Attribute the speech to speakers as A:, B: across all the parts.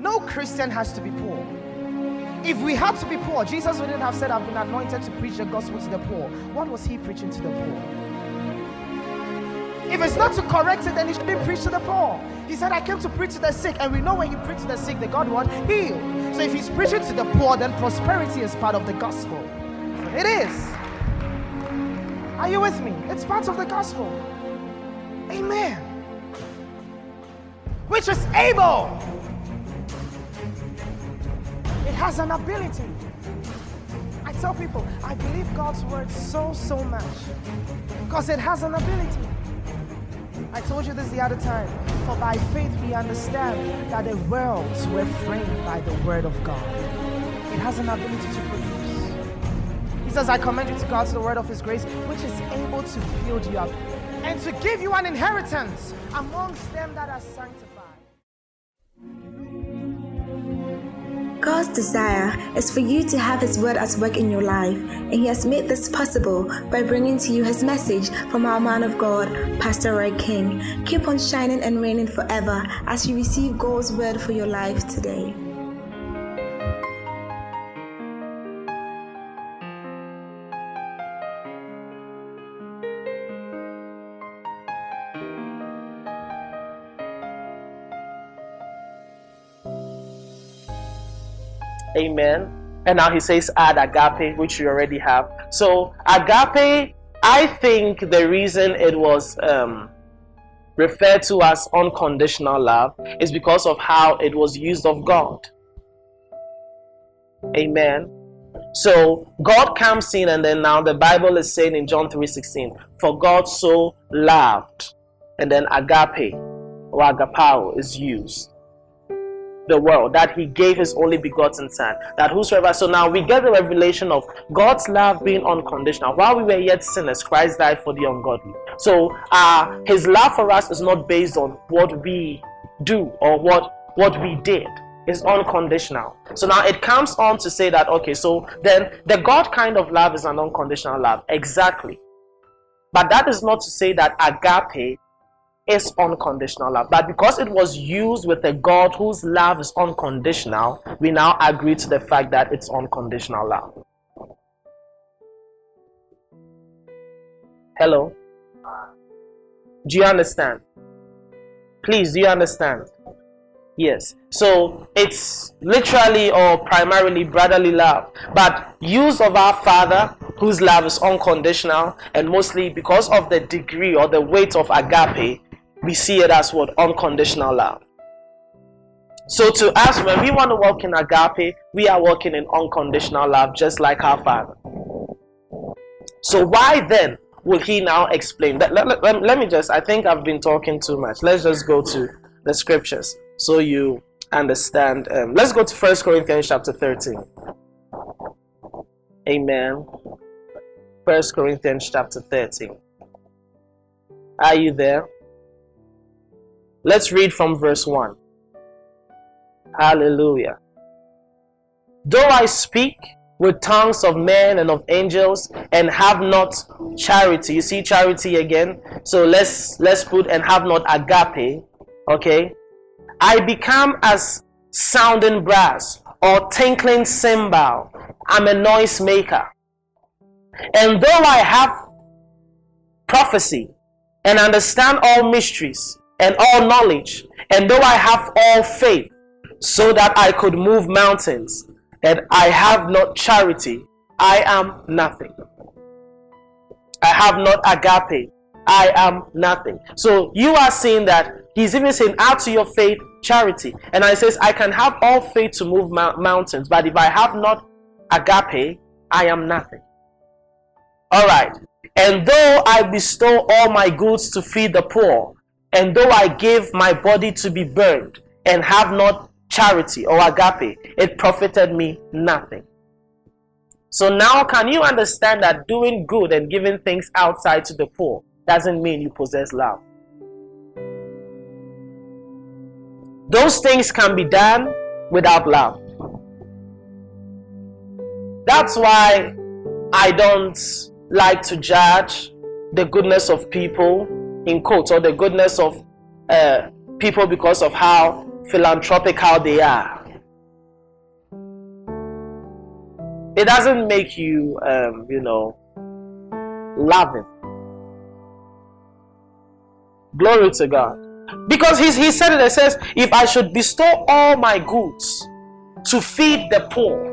A: no Christian has to be poor. If we had to be poor, Jesus wouldn't have said, I've been anointed to preach the gospel to the poor. What was he preaching to the poor? If it's not to correct it, then he shouldn't preach to the poor. He said, I came to preach to the sick. And we know when he preached to the sick, the God what? Healed. So if he's preaching to the poor, then prosperity is part of the gospel. It is. Are you with me? It's part of the gospel. Amen. Which is able. Has an ability. I tell people, I believe God's word so, so much because it has an ability. I told you this the other time. For by faith we understand that the worlds were framed by the word of God. It has an ability to produce. He says, I commend you to God to the word of his grace, which is able to build you up and to give you an inheritance amongst them that are sanctified.
B: God's desire is for you to have His word at work in your life, and He has made this possible by bringing to you His message from our man of God, Pastor Roy King. Keep on shining and reigning forever as you receive God's word for your life today.
C: Amen. And now he says, add agape, which you already have. So, agape, I think the reason it was um, referred to as unconditional love is because of how it was used of God. Amen. So God comes in, and then now the Bible is saying in John 3:16, for God so loved, and then agape or agapao is used the world that he gave his only begotten son that whosoever so now we get the revelation of god's love being unconditional. While we were yet sinners christ died for the ungodly. So uh his love for us is not based on what we do or what what we did. Is unconditional. So now it comes on to say that okay so then the god kind of love is an unconditional love. Exactly. But that is not to say that agape is unconditional love. But because it was used with a God whose love is unconditional, we now agree to the fact that it's unconditional love. Hello? Do you understand? Please, do you understand? Yes. So it's literally or primarily brotherly love, but use of our Father, whose love is unconditional, and mostly because of the degree or the weight of agape, we see it as what? Unconditional love. So to us, when we want to walk in agape, we are walking in unconditional love, just like our Father. So why then will he now explain? Let, let, let, let me just, I think I've been talking too much. Let's just go to the scriptures so you understand. Um, let's go to First Corinthians chapter 13. Amen. First Corinthians chapter 13. Are you there? Let's read from verse 1. Hallelujah. Though I speak with tongues of men and of angels and have not charity. You see charity again? So let's let's put and have not agape, okay? I become as sounding brass or tinkling cymbal. I'm a noise maker. And though I have prophecy and understand all mysteries and all knowledge, and though I have all faith, so that I could move mountains, and I have not charity, I am nothing. I have not agape, I am nothing. So you are saying that he's even saying, add to your faith charity. And I says, I can have all faith to move mountains, but if I have not agape, I am nothing. All right. And though I bestow all my goods to feed the poor, and though I give my body to be burned and have not charity or agape, it profited me nothing. So now, can you understand that doing good and giving things outside to the poor doesn't mean you possess love? Those things can be done without love. That's why I don't like to judge the goodness of people in quotes or the goodness of uh, people because of how philanthropic how they are. It doesn't make you, um, you know, loving. Glory to God. Because he, he said it, it says, if I should bestow all my goods to feed the poor,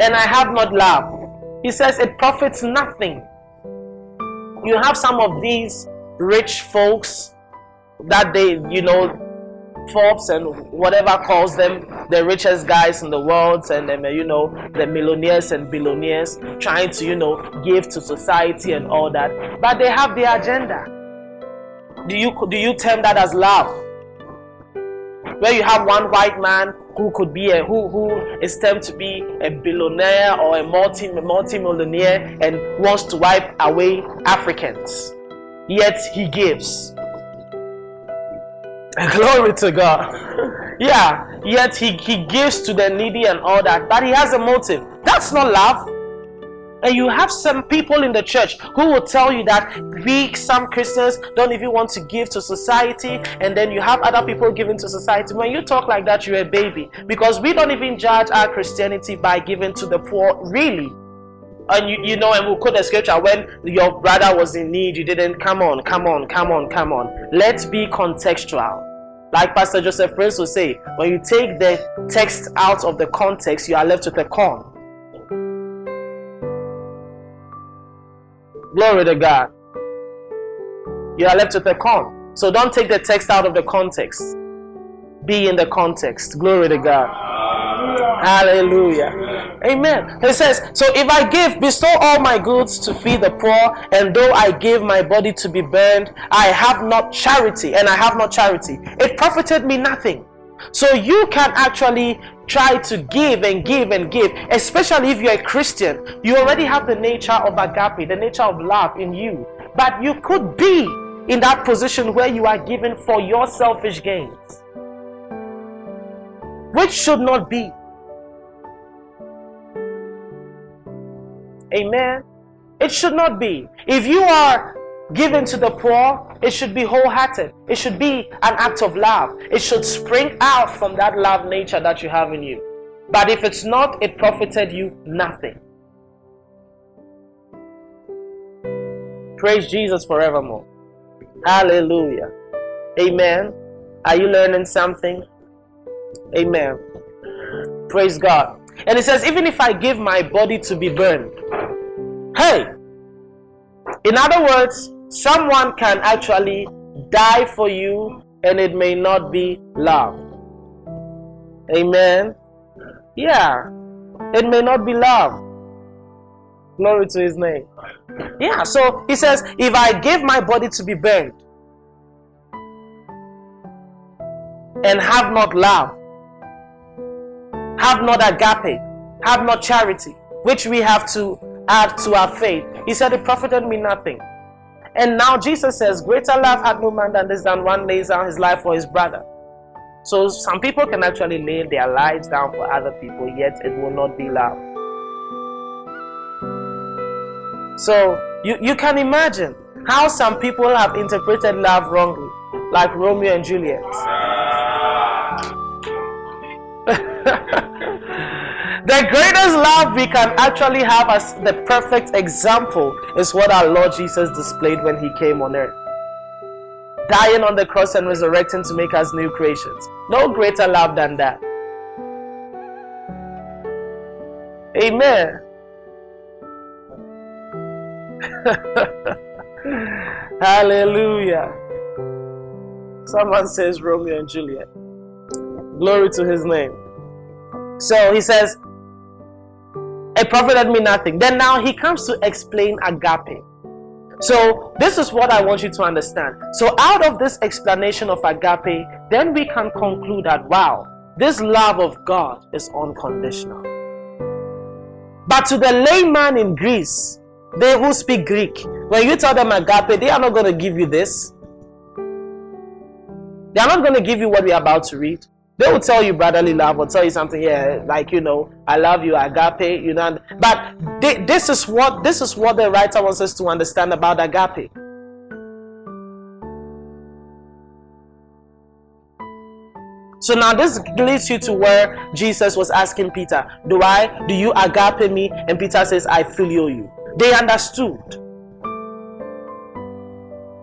C: and I have not love, he says it profits nothing. You have some of these rich folks that they, you know, Forbes and whatever calls them the richest guys in the world, and them, you know, the millionaires and billionaires trying to, you know, give to society and all that. But they have their agenda. Do you do you term that as love? Where you have one white man who could be a who who is termed to be a billionaire or a multi multi-millionaire and wants to wipe away Africans. Yet he gives. Glory to God. yeah, yet he, he gives to the needy and all that, but he has a motive. That's not love. And you have some people in the church who will tell you that we, some Christians, don't even want to give to society, and then you have other people giving to society. When you talk like that, you're a baby because we don't even judge our Christianity by giving to the poor, really. And you, you know, and we'll quote the scripture when your brother was in need, you didn't come on, come on, come on, come on. Let's be contextual. Like Pastor Joseph Prince will say, when you take the text out of the context, you are left with a con. Glory to God. You are left with a con. So don't take the text out of the context. Be in the context. Glory to God. Hallelujah. Amen. He says, So if I give, bestow all my goods to feed the poor, and though I give my body to be burned, I have not charity, and I have not charity. It profited me nothing. So you can actually try to give and give and give, especially if you're a Christian. You already have the nature of agape, the nature of love in you. But you could be in that position where you are giving for your selfish gains, which should not be. Amen. It should not be. If you are given to the poor, it should be wholehearted. It should be an act of love. It should spring out from that love nature that you have in you. But if it's not, it profited you nothing. Praise Jesus forevermore. Hallelujah. Amen. Are you learning something? Amen. Praise God. And it says, even if I give my body to be burned, hey, in other words, someone can actually die for you and it may not be love. Amen. Yeah, it may not be love. Glory to his name. Yeah, so he says, if I give my body to be burned and have not love, have not agape, have not charity, which we have to add to our faith, he said, it profited me nothing. And now Jesus says, Greater love had no man than this, than one lays down his life for his brother. So some people can actually lay their lives down for other people, yet it will not be love. So you, you can imagine how some people have interpreted love wrongly, like Romeo and Juliet. the greatest love we can actually have as the perfect example is what our Lord Jesus displayed when he came on earth. Dying on the cross and resurrecting to make us new creations. No greater love than that. Amen. Hallelujah. Someone says Romeo and Juliet. Glory to his name. So he says, It profited me nothing. Then now he comes to explain agape. So this is what I want you to understand. So out of this explanation of agape, then we can conclude that wow, this love of God is unconditional. But to the layman in Greece, they who speak Greek, when you tell them agape, they are not going to give you this. They are not going to give you what we are about to read. They will tell you brotherly love or tell you something, yeah, like you know, I love you, agape, you know. But they, this is what this is what the writer wants us to understand about agape. So now this leads you to where Jesus was asking Peter, Do I, do you agape me? And Peter says, I phileo you. They understood.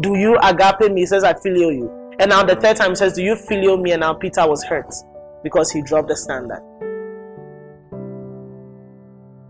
C: Do you agape me? He says, I phileo you. And now the third time says, Do you phileo me? And now Peter was hurt because he dropped the standard.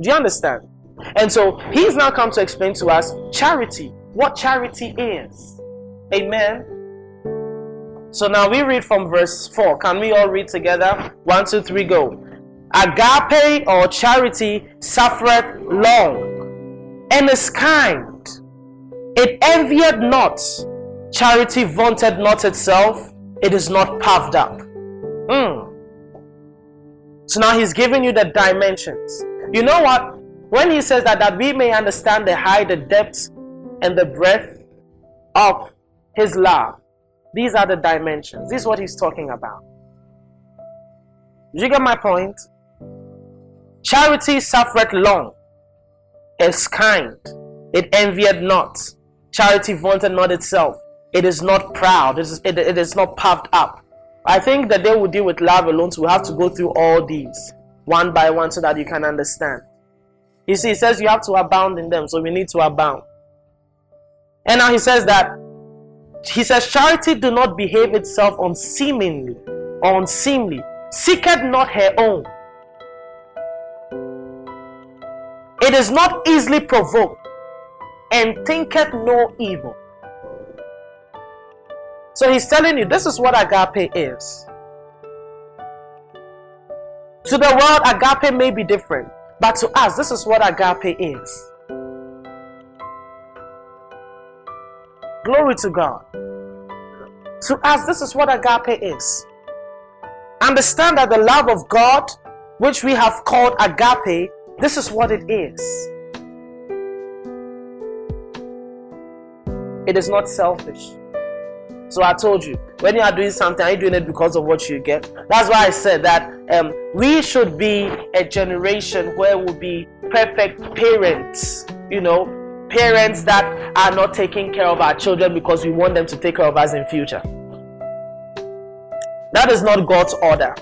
C: Do you understand? And so he's now come to explain to us charity, what charity is. Amen. So now we read from verse 4. Can we all read together? One, two, three, go. Agape or charity suffereth long and is kind. It envied not. Charity vaunted not itself. It is not puffed up. Mm. So now he's giving you the dimensions. You know what? When he says that, that we may understand the height, the depth, and the breadth of his love, these are the dimensions. This is what he's talking about. You get my point? Charity suffereth long, is kind, it envied not. Charity vaunted not itself, it is not proud, it is, it, it is not puffed up. I think that they will deal with love alone, so we have to go through all these one by one so that you can understand. You see, he says you have to abound in them, so we need to abound. And now he says that he says charity do not behave itself unseemingly or unseemly, seeketh not her own. It is not easily provoked, and thinketh no evil. So he's telling you this is what agape is. To the world, agape may be different, but to us, this is what agape is. Glory to God. To us, this is what agape is. Understand that the love of God, which we have called agape, this is what it is. It is not selfish. So I told you, when you are doing something, are you doing it because of what you get? That's why I said that um, we should be a generation where we'll be perfect parents. You know, parents that are not taking care of our children because we want them to take care of us in future. That is not God's order.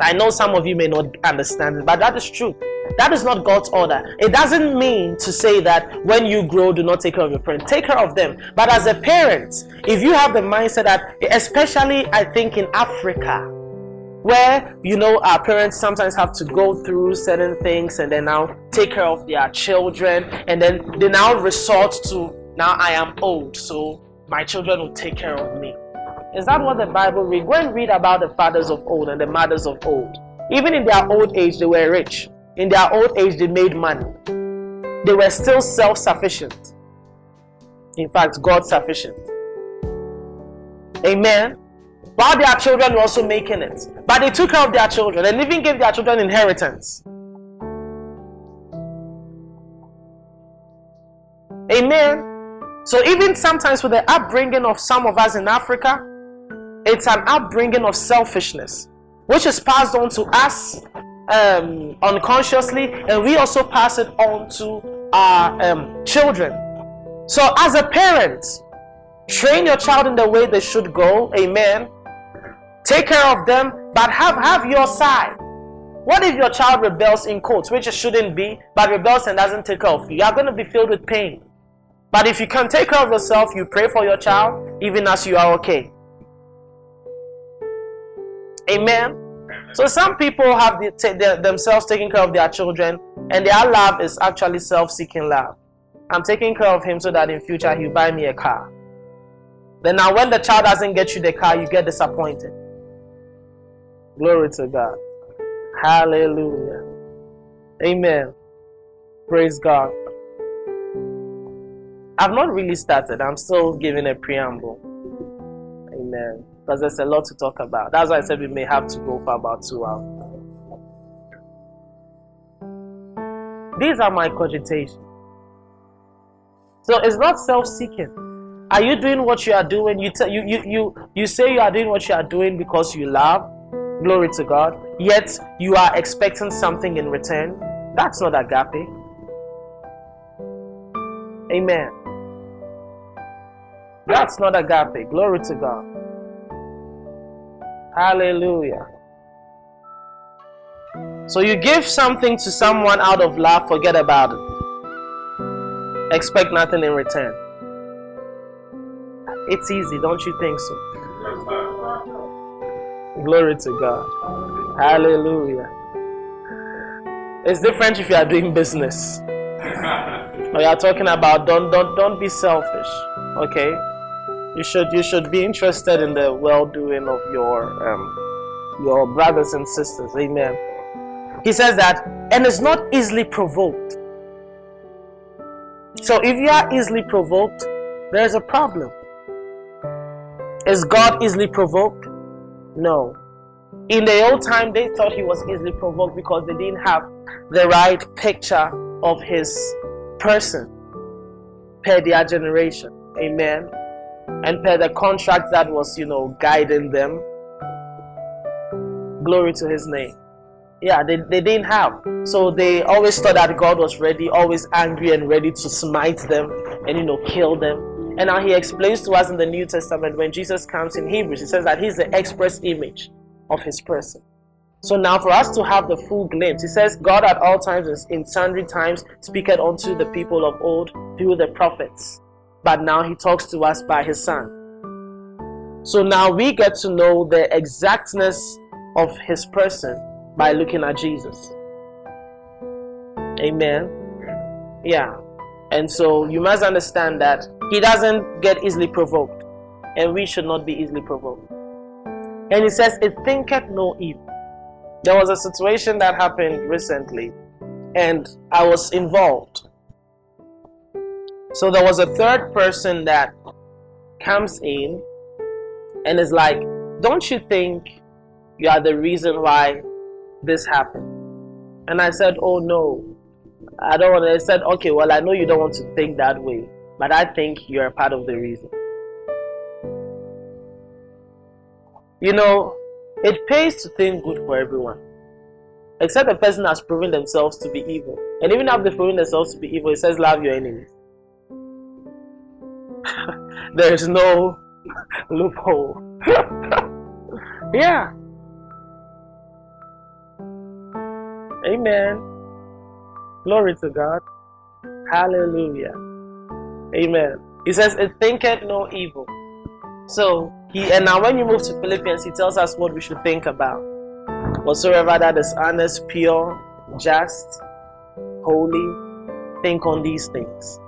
C: I know some of you may not understand it, but that is true. That is not God's order. It doesn't mean to say that when you grow, do not take care of your parents. Take care of them. But as a parent, if you have the mindset that, especially I think in Africa, where you know our parents sometimes have to go through certain things and then now take care of their children and then they now resort to now I am old so my children will take care of me. Is that what the Bible read? Go and read about the fathers of old and the mothers of old. Even in their old age, they were rich. In their old age, they made money. They were still self sufficient. In fact, God sufficient. Amen. While their children were also making it. But they took care of their children and even gave their children inheritance. Amen. So, even sometimes with the upbringing of some of us in Africa, it's an upbringing of selfishness, which is passed on to us um, unconsciously, and we also pass it on to our um, children. So, as a parent, train your child in the way they should go. Amen. Take care of them, but have have your side. What if your child rebels in quotes, which it shouldn't be, but rebels and doesn't take care of you? You are going to be filled with pain. But if you can take care of yourself, you pray for your child, even as you are okay. Amen. So some people have the, t- the, themselves taking care of their children, and their love is actually self-seeking love. I'm taking care of him so that in future he'll buy me a car. Then now when the child doesn't get you the car, you get disappointed. Glory to God. Hallelujah. Amen. Praise God. I've not really started. I'm still giving a preamble. Amen. Because there's a lot to talk about. That's why I said we may have to go for about two hours. These are my cogitations. So it's not self-seeking. Are you doing what you are doing? You, you, you, you, you say you are doing what you are doing because you love. Glory to God. Yet you are expecting something in return. That's not agape. Amen. That's not agape. Glory to God. Hallelujah. So you give something to someone out of love, forget about it. Expect nothing in return. It's easy, don't you think so? Glory to God. Hallelujah. It's different if you are doing business. or you are talking about don't don't don't be selfish. Okay? You should you should be interested in the well-doing of your um, your brothers and sisters. Amen. He says that, and is not easily provoked. So if you are easily provoked, there's a problem. Is God easily provoked? No. In the old time, they thought he was easily provoked because they didn't have the right picture of his person per their generation. Amen. And per the contract that was, you know, guiding them. Glory to his name. Yeah they, they didn't have. So they always thought that god was ready always angry and ready to smite them and you know kill them. And now he explains to us in the new testament when jesus comes in hebrews he says that he's the express image of his person. So now for us to have the full glimpse he says god at all times in sundry times speaketh unto the people of old through the prophets but now he talks to us by his son so now we get to know the exactness of his person by looking at Jesus. Amen. Yeah. And so you must understand that he doesn't get easily provoked, and we should not be easily provoked. And he says, It thinketh no evil. There was a situation that happened recently, and I was involved. So there was a third person that comes in and is like, Don't you think you are the reason why this happened. And I said, Oh no, I don't want to. I said, Okay, well, I know you don't want to think that way, but I think you're part of the reason. You know, it pays to think good for everyone. Except the person has proven themselves to be evil. And even after they've themselves to be evil, it says, Love your enemies. there is no loophole. yeah. Amen. Glory to God. Hallelujah. Amen. He says, It thinketh no evil. So he and now when you move to Philippians, he tells us what we should think about. Whatsoever that is honest, pure, just, holy, think on these things.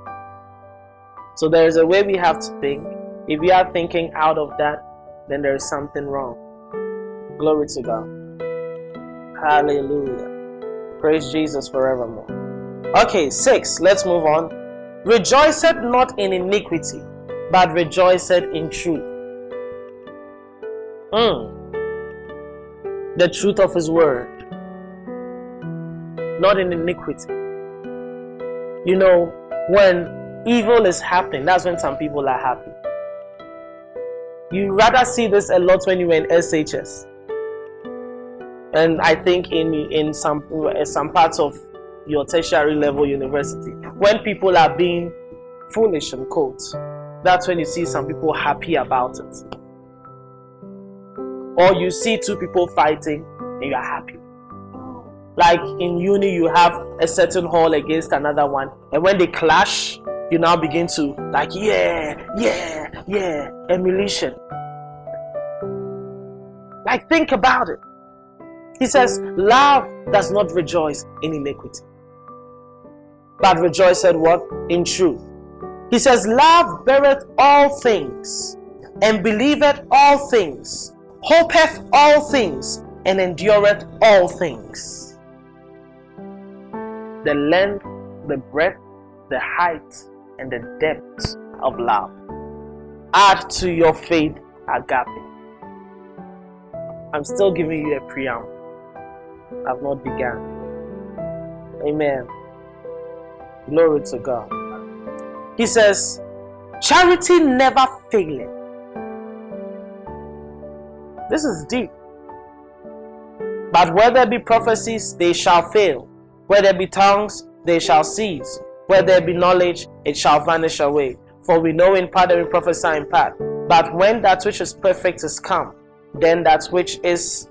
C: So there is a way we have to think. If we are thinking out of that, then there is something wrong. Glory to God. Hallelujah. Praise Jesus forevermore. Okay, six. Let's move on. Rejoiceth not in iniquity, but rejoiceth in truth. Mm. The truth of His word, not in iniquity. You know, when evil is happening, that's when some people are happy. You rather see this a lot when you were in SHS and I think in in some in some parts of your tertiary level university, when people are being foolish and quotes, that's when you see some people happy about it. Or you see two people fighting and you are happy. Like in uni, you have a certain hall against another one, and when they clash, you now begin to like, yeah, yeah, yeah, emulation. Like, think about it. He says, Love does not rejoice in iniquity, but rejoiceth what? In truth. He says, Love beareth all things, and believeth all things, hopeth all things, and endureth all things. The length, the breadth, the height, and the depth of love. Add to your faith agape. I'm still giving you a preamble have not begun. Amen. Glory to God. He says, Charity never faileth. This is deep. But where there be prophecies, they shall fail. Where there be tongues, they shall cease. Where there be knowledge, it shall vanish away. For we know in part that we prophesy in part. But when that which is perfect is come, then that which is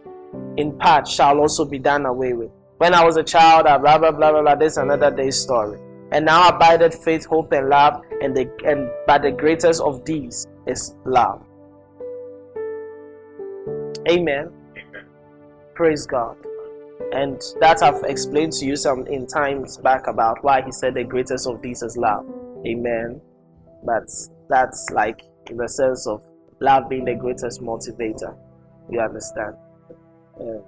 C: in part shall also be done away with. When I was a child, I blah blah blah blah blah. This another day's story. And now abided faith, hope, and love, and the and but the greatest of these is love. Amen. Praise God. And that I've explained to you some in times back about why he said the greatest of these is love. Amen. But that's like in the sense of love being the greatest motivator. You understand? Yeah.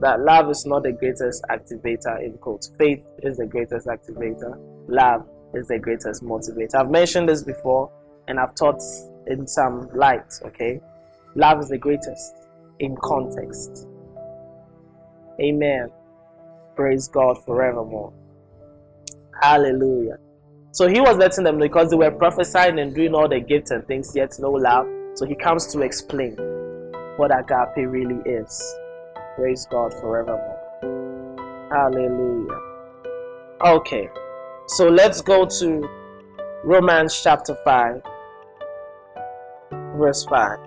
C: That love is not the greatest activator in quotes. Faith is the greatest activator. Love is the greatest motivator. I've mentioned this before and I've taught in some light, okay? Love is the greatest in context. Amen. Praise God forevermore. Hallelujah. So he was letting them know because they were prophesying and doing all the gifts and things, yet no love. So he comes to explain what agape really is. Praise God forevermore. Hallelujah. Okay, so let's go to Romans chapter 5, verse 5.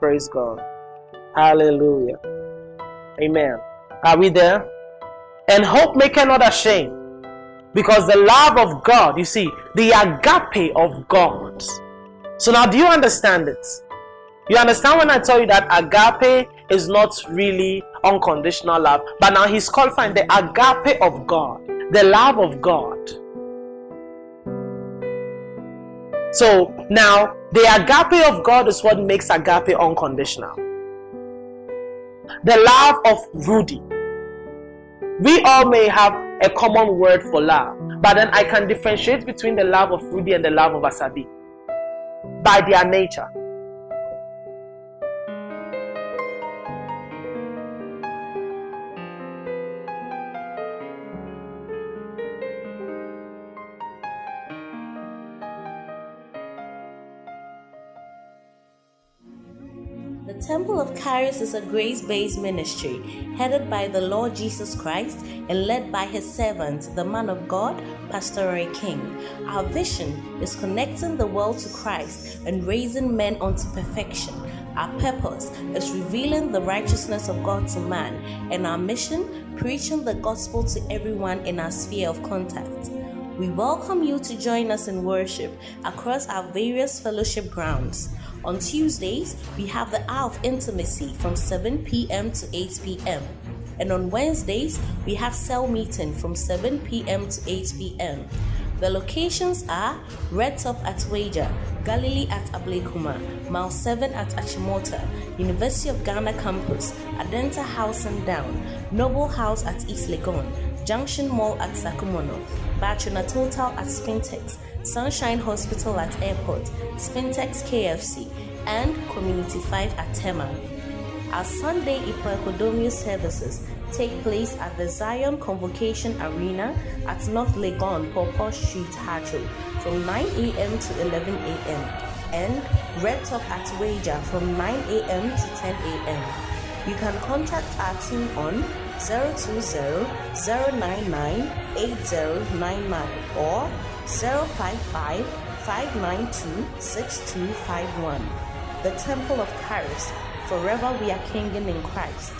C: Praise God. Hallelujah. Amen. Are we there? And hope make not ashamed. Because the love of God, you see, the agape of God. So now, do you understand it? You understand when I tell you that agape is not really unconditional love, but now he's qualifying the agape of God, the love of God. So now, the agape of God is what makes agape unconditional the love of Rudy. We all may have a common word for love, but then I can differentiate between the love of Rudy and the love of Asabi by their nature.
D: Of Charis is a grace based ministry headed by the Lord Jesus Christ and led by his servant, the man of God, Pastor Roy King. Our vision is connecting the world to Christ and raising men unto perfection. Our purpose is revealing the righteousness of God to man, and our mission, preaching the gospel to everyone in our sphere of contact. We welcome you to join us in worship across our various fellowship grounds. On Tuesdays, we have the Hour of Intimacy from 7 p.m. to 8 p.m. And on Wednesdays, we have cell meeting from 7 p.m. to 8 p.m. The locations are Red Top at Weija, Galilee at Ablekuma, Mile 7 at Achimota, University of Ghana campus, Adenta Housing Down, Noble House at East Legon, Junction Mall at Sakumono, Bachelor Total at Spintex, Sunshine Hospital at Airport, Spintex KFC, and Community 5 at Tema. Our Sunday Ipakodomio services take place at the Zion Convocation Arena at North Legon, Pawpaw Street, Hajo, from 9 a.m. to 11 a.m. and Red Top at Weija from 9 a.m. to 10 a.m. You can contact our team on 020-099-8099 or 055-592-6251. The Temple of Charis. Forever we are kinging in Christ.